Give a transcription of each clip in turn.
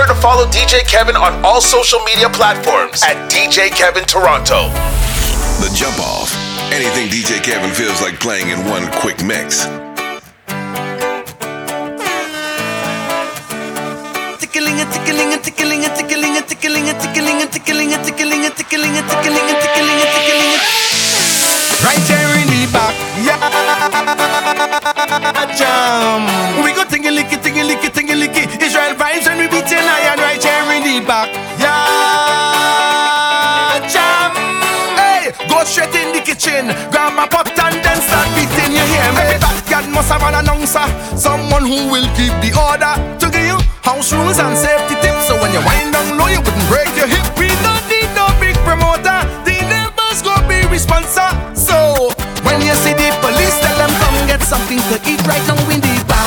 sure to follow DJ Kevin on all social media platforms at DJ Kevin Toronto. The Jump Off. Anything DJ Kevin feels like playing in one quick mix. tickling a tickling a tickling a tickling a tickling a tickling a tickling a tickling a tickling a tickling a tickling a tickling a Right there in the back, yeah, jam. We go tingy licky tingy licky tingy licky. Israel vibes and we beat your lion right here in the back, yeah, jam. Hey, go straight in the kitchen, grab my pot and then start beating. You hear me? Every backyard must have an announcer, someone who will keep the order to give you house rules and safety tips. So when you wind down low, you wouldn't break your hip. We don't need no big promoter. The neighbors go be responsible. So when you see the police, something to eat right now in the back.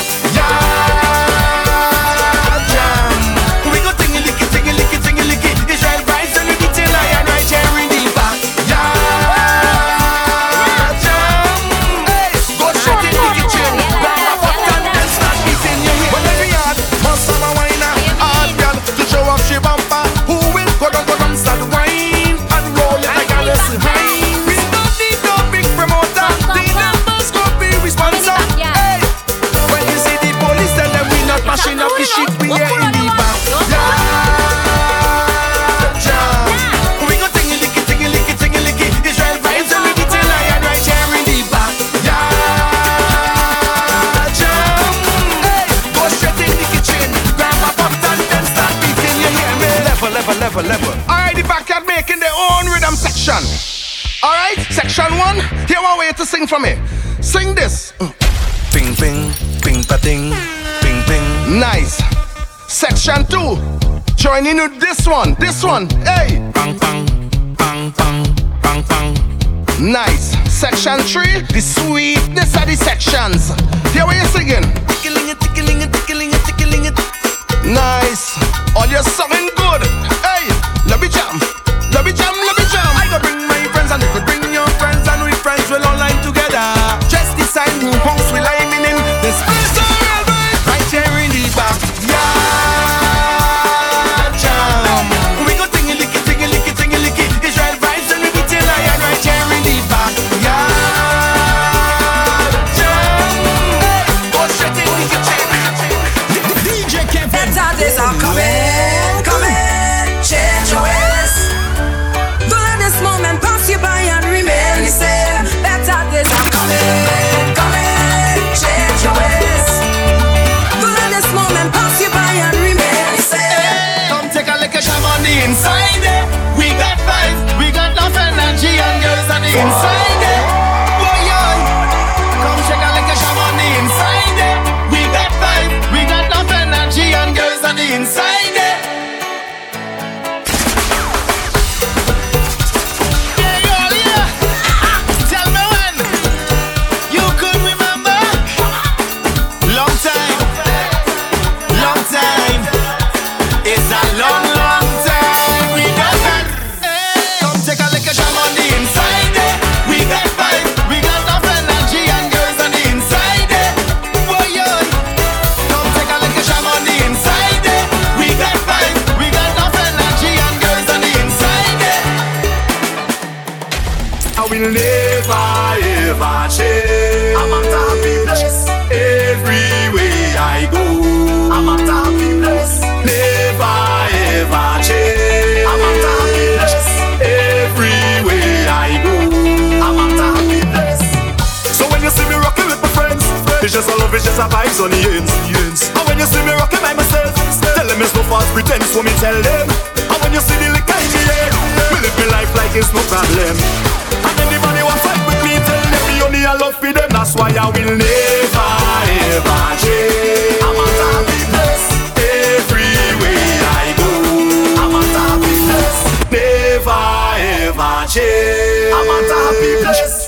Ding, bing, bing. Nice. Section two. Join in with this one. This one. Hey. Bang, bang, bang, bang, bang, bang. Nice. Section three. The sweetness of the sections. Here we are singing. Tickling it, tickling it, tickling it, tickling it. Nice. All your singing good. Hey, let me jam. It's just a vibes on the ends. And when you see me rocking by myself, tell them it's no false pretense. So me tell them. And when you see the liquor in the air, me live my life like it's no problem. And anybody want fight with me, tell them me only I love for them. That's why I will never ever change. I'm a happiness every way I go. I'm a happiness never ever change. I'm a happiness every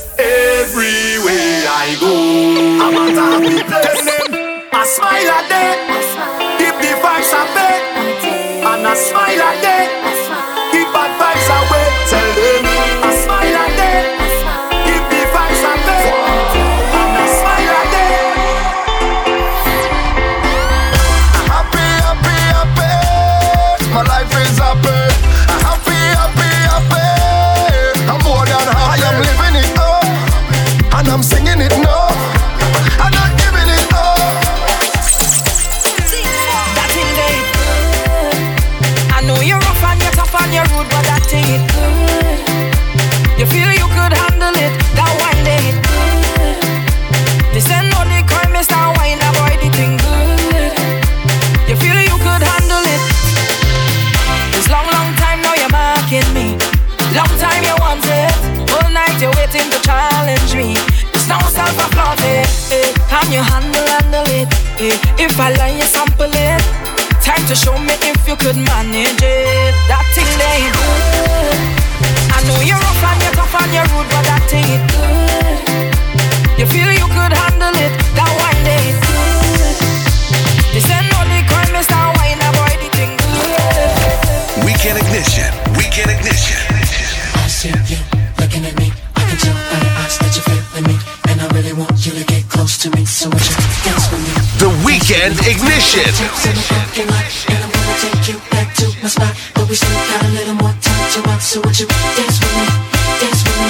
with me.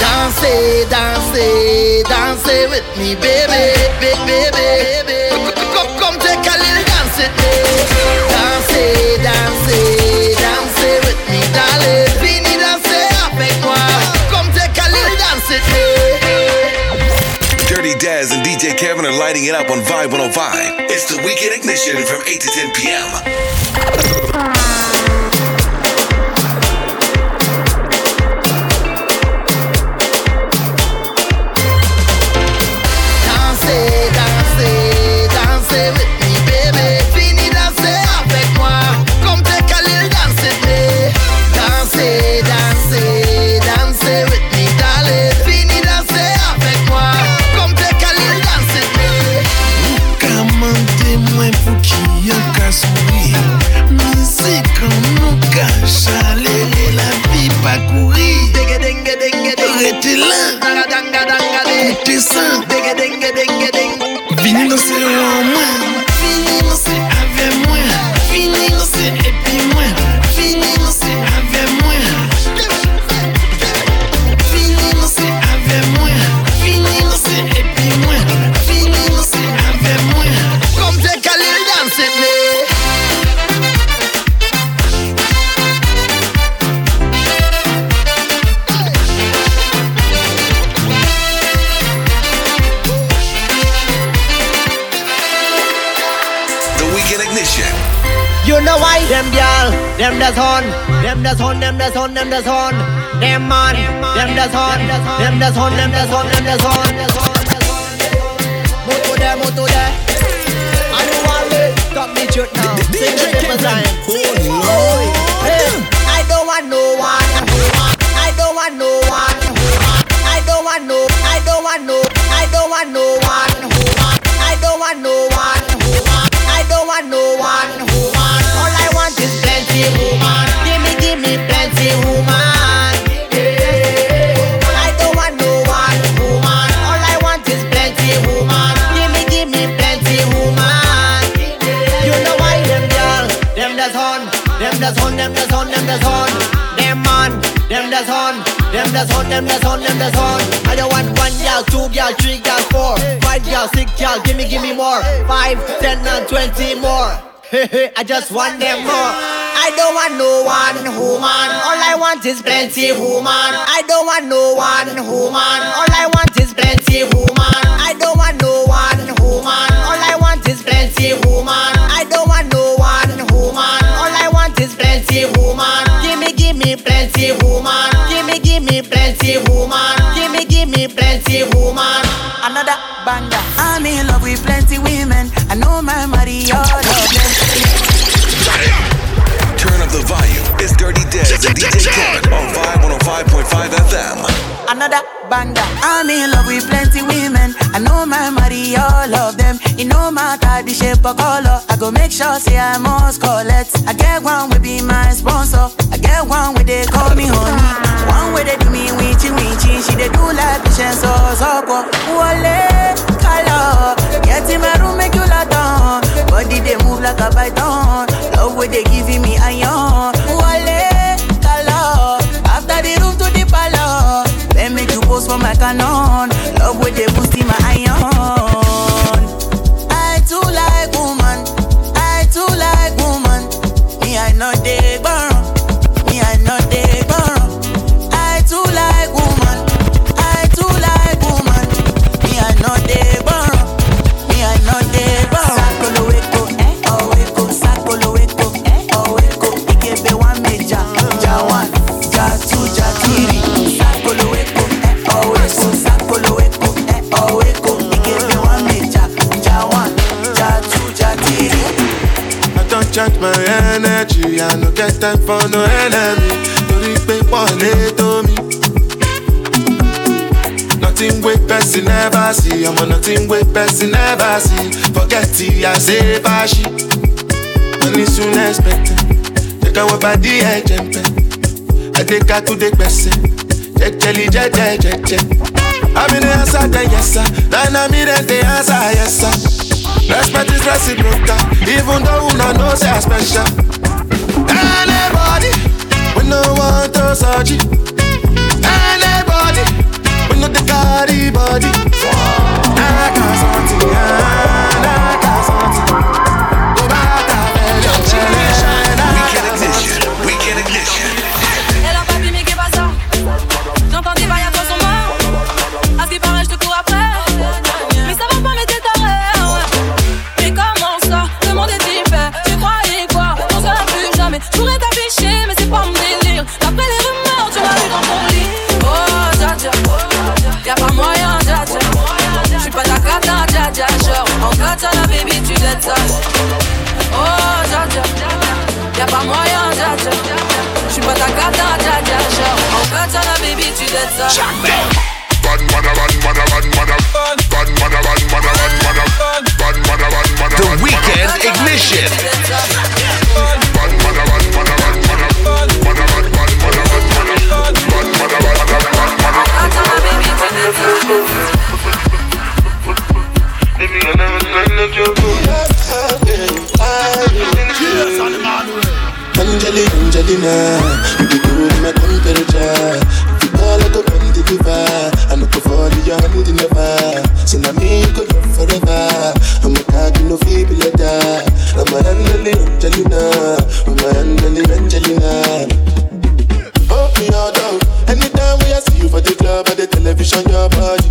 Dance, dance, dance with me, baby, baby, baby. Kevin are lighting it up on Vibe 105. It's the Weekend Ignition from 8 to 10 p.m. Know why them girl, them the son, them the son, them the son, them the son, them man, them the son, them the son, them the son, them the son. Move to there, move to there. And you want me, got me shoot now. Sing the different sign. I don't want no one. I don't want no one. I don't want no. I don't want no. I don't want no one. I don't want no one. Five, ten, and twenty more. I just want them more. I don't want no one woman. All I want is plenty woman. I don't want no one woman. All I want is plenty woman. I don't want no one woman. All I want is plenty woman. I don't want no one woman. All I want is plenty woman. Give me, give me plenty woman. Give me, give me plenty woman. Give me, give me plenty woman. Another banger. I'm in love with plenty women. I know my money Dirty Dez and DJ Kevin on Vibe 105.5 FM. Another banger. I'm in love with plenty women. I know my money, all of them. It no matter the shape or color. I go make sure say I must collect. I get one will be my sponsor. I get one where they call me honey. One where they do me winchy winchy. She they do like patience so so Wale color. Get in my room make you lot on. Body they move like a python. For my. Love with they get time for no enemy torí pé pọ̀ létò me. Nothing wey person never see, ọmọ nothing wey person never see, forget ti àṣẹ báṣì. Money soon expected, jẹ́ ká wọ́n the dí ẹ̀jẹ̀ ń bẹ̀. Adékakúdé gbẹ̀sẹ̀, jẹ́jẹ́lì I'm in the answer then yes sir, dáná mi then the answer yes sir. Respect is reciprocal, even though we don't know say I special. Anybody, we no want search it. Anybody, we no the carry body. I got something, Oh, y'a pas moyen, J'suis pas ta ça. The weekend ignition. Baby, tu dettes ça. Angeli, Angelina, you be cool in you call, I in your now me go love forever. I'm Angelina, I'm Angelina. Me down. Anytime we I see you for the club or the television, body.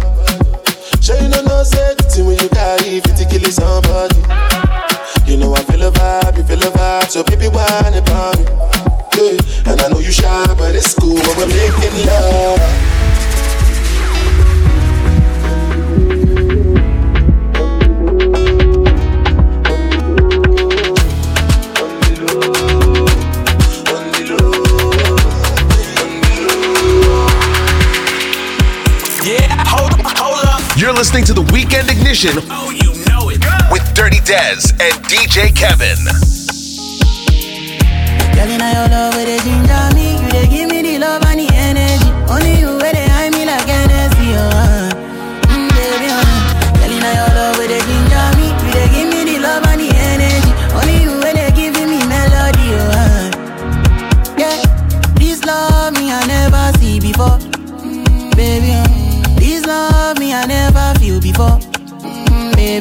Sure you know no safety you carry 50 kill somebody. You know I feel a vibe, you feel a vibe, so baby whine about me. Yeah. And I know you shy, but it's cool when we're making love. Listening to the Weekend Ignition with Dirty Dez and DJ Kevin.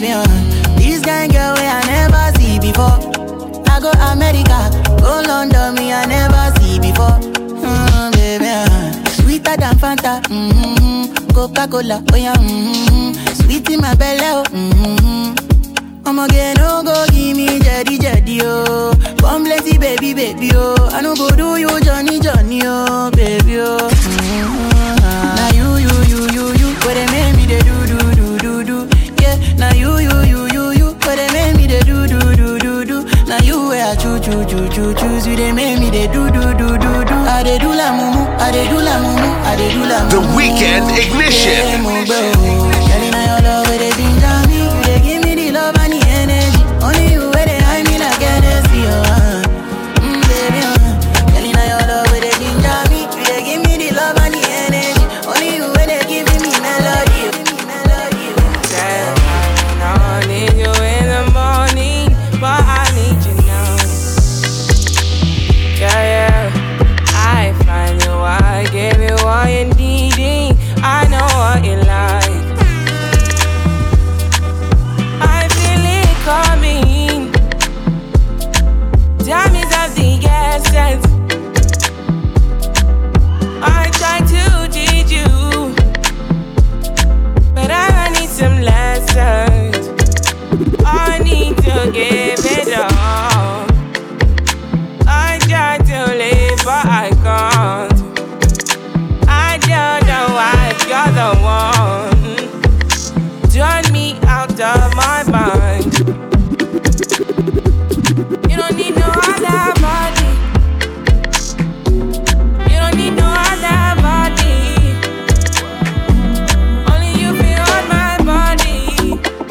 Baby. Uh. This kind girl way I never see before. I go America, go London, me I never see before. Mm, baby, uh, sweeter than Fanta, mm-hmm. Coca Cola, oh yeah, mm-hmm. sweet in my belly, oh. Mm-hmm. I'ma get no go give me jetty jetty oh. Come blessy baby baby oh. I no go do you Johnny Johnny oh baby oh. Mm-hmm. Now you you you you you, what they make me they you choo choo choo choo choose you they make me they do do do do do. I they do la mumu, I they do la mumu, I they do la mumu. The Weekend Ignition. Yeah,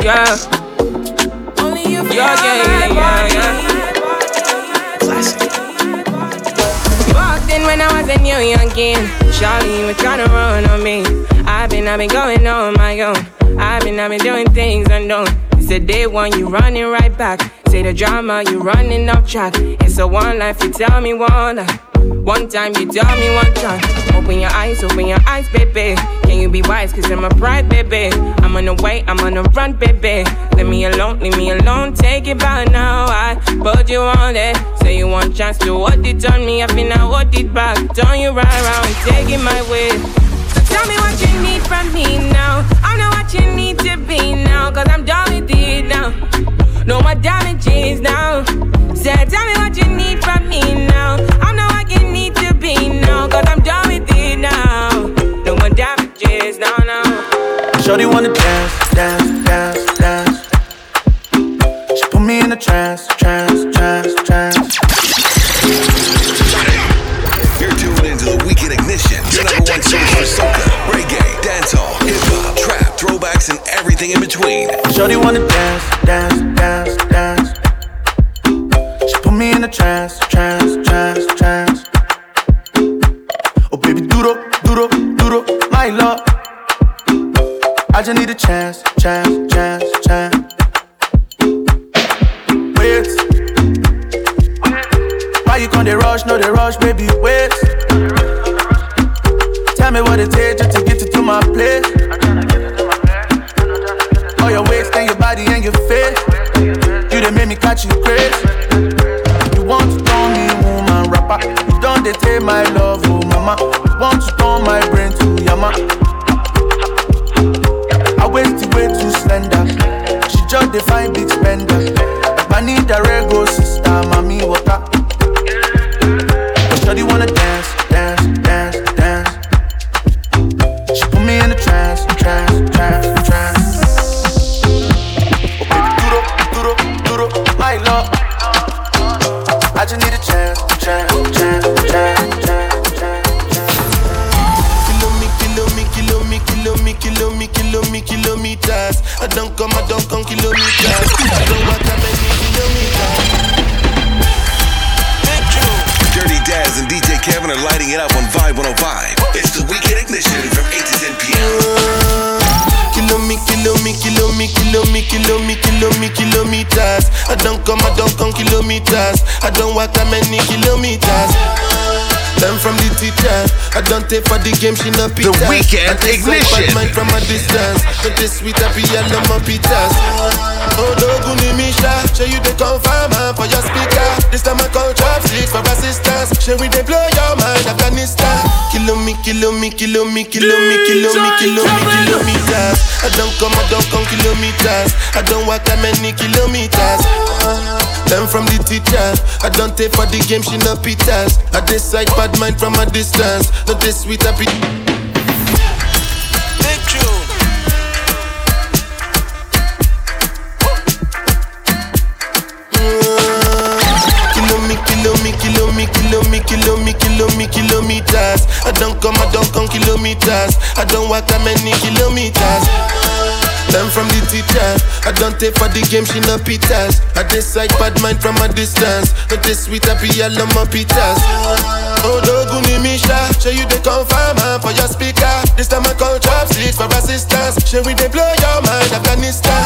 yeah. Only you yeah, yeah, yeah, yeah, Classic. Walked in when I was a new young kid. Charlie was tryna run on me. I've been, I've been going on my own. I've been, I've been doing things unknown. It's a day one, you running right back. Say the drama, you running off track. It's a one life, you tell me one life. One time, you tell me one time. Open your eyes, open your eyes, baby. Can you be wise? Cause I'm a pride, baby. I'm on the way, I'm on the run, baby. Leave me alone, leave me alone. Take it back now. I put you on it. Say you want chance to what it on me. I feel now what it back. Turn you right around take it my way. So tell me what you need from me now. I know what you need to be now. Cause I'm done with it now. No more damages now. Say, tell me what you need from me now. I know what you need to be now. Cause I'm done with it now. No more damages now, now. Shorty wanna dance, dance, dance, dance. She put me in a trance, trance, trance, trance. You're tuned into the Weekend Ignition, your number one source for soca, reggae, dancehall, hip hop, trap, throwbacks, and everything in between. Shorty wanna dance, dance, dance, dance. She put me in a trance, trance, trance, trance. Oh baby, duro, duro, duro, my love. I just need a chance, chance, chance, chance. Wait. Why you can't they rush? No, they rush, baby, no. The weekend ignition. I from a distance. But this sweet happy and no more pitas. Oh, Doguni Misha, show you the confirm for your speaker. This time I call chopsticks for assistance. Show we they blow your mind, Afghanistan. Kilo me, kilo me, kilo me, kilo me, kilo me, kilo me, kilometers. I don't come, I don't come kilometers. I don't walk that many kilometers. Learn from the teacher. I don't take for the game, she no pitas. I decide bad mind from a distance. Not this sweet happy. Big kilo me, kilo me, kilo me, kilo me, kilometers. I don't come, I don't come kilometers. I don't walk that many kilometers. Learn from the teacher. I don't take for the game, she no pitas. I decide bad mind from a distance. Not this sweet I love my pitas. Oh, Doguni Misha, show you the confirm uh, for your speaker. This time I call chopsticks for assistance. Show we they blow your mind, Afghanistan.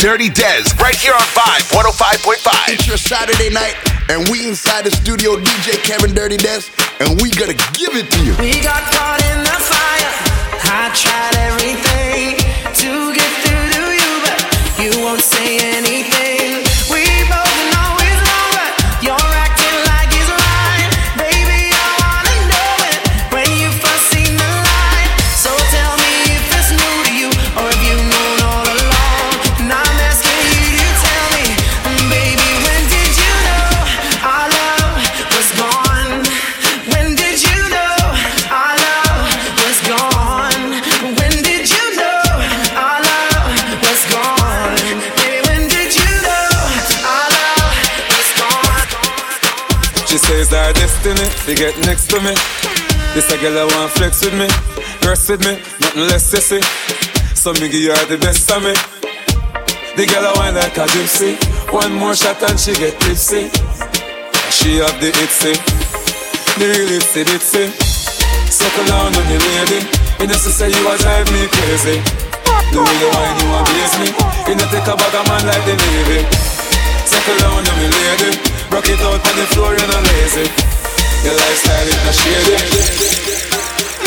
Dirty Dez right here on Vibe 105.5. It's your Saturday night, and we inside the studio, DJ Kevin Dirty Dez, and we gonna give it to you. We got caught in the fire. I tried to get next to me. This a girl I want flex with me, rest with me, nothing less sissy. So me give her the best of me. The girl I wine like a gypsy. One more shot and she get tipsy. She have the itsy, the real itsy bitsy. Suckle on on the lady. You know she say you a drive me crazy. The way you wine you amaze me. You know take a bag of man like the navy. Settle down on me lady Rock it out on the floor, you're not lazy Your lifestyle is not shady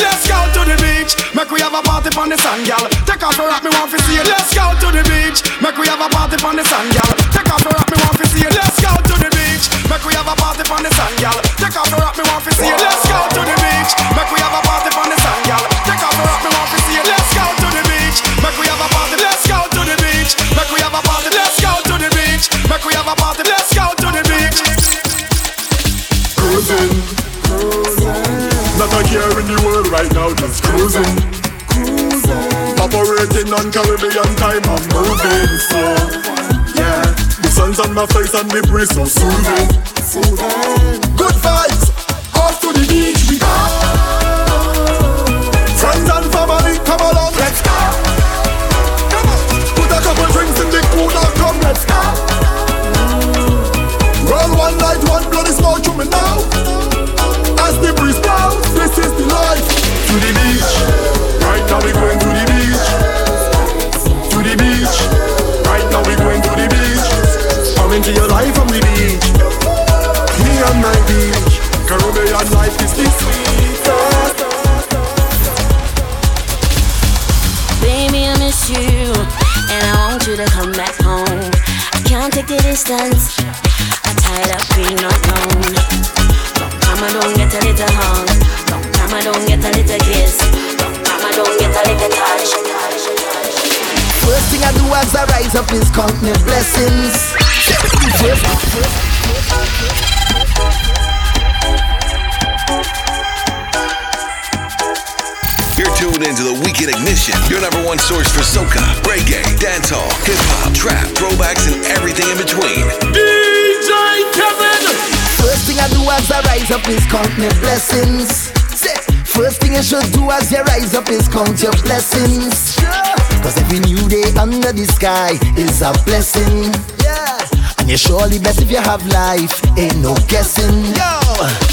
Let's go to the beach, make we have a party on the sand, gal. Take off your rock, me want to see it. Let's go to the beach, make we have a party on the sand, gal. Take off your rock, me want to see it. Let's go to the beach, make we have a party on the Yeah, the sun's on my face and the breeze so soothing. Distance. I'm tired of being alone. Long time I don't get a little hug. Long time I don't get a little kiss. Long time I don't get a little touch. First thing I do as I rise up is count my blessings. One source for soca, reggae, dancehall, hip hop, trap, throwbacks, and everything in between. DJ Kevin. First thing I do as I rise up is count my blessings. First thing you should do as you rise up is count your blessings. Cause every new day under the sky is a blessing. And you're surely blessed if you have life, ain't no guessing. Yo,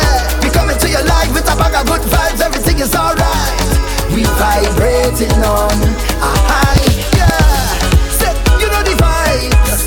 coming to your life with a bag of good vibes. Everything is alright. We vibrating on a high. Yeah, say you know the vibes.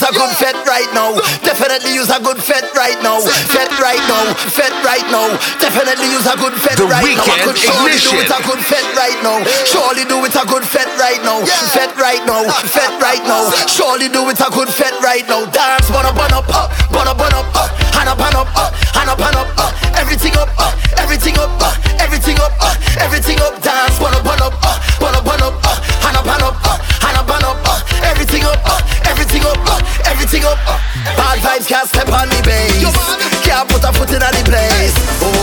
Good fet right now. Definitely use a good fet right now. Fet right now. Fet right now. Definitely use a good fet right now. I Weekend could surely do it a good fet right now. Surely do it a good fet right now. Fet right now. Fet right now. Surely do it a good fet right now. Dance, bun up, bun up, up, bun up, bun up, up, hand up, hand up, up, hand up, hand up, up. Everything up, up, everything up, up, everything up, up, everything up. Dance, bun up, bun up, up, bun up, bun up, up, hand up, hand up, Bad vibes can't step on the bass. Can't put a foot in the place. Oh,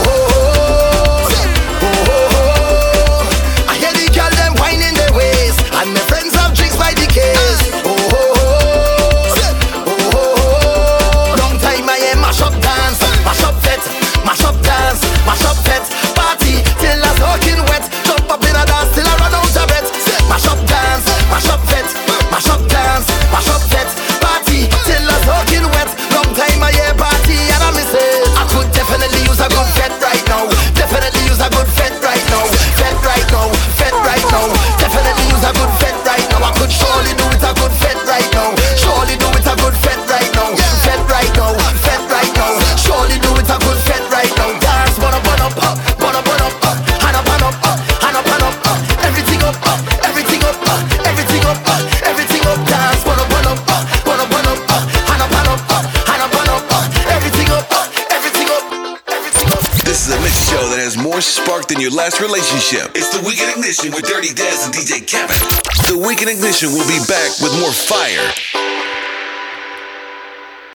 relationship. It's the Weekend Ignition with Dirty Dez and DJ Kevin. The Weekend Ignition will be back with more fire,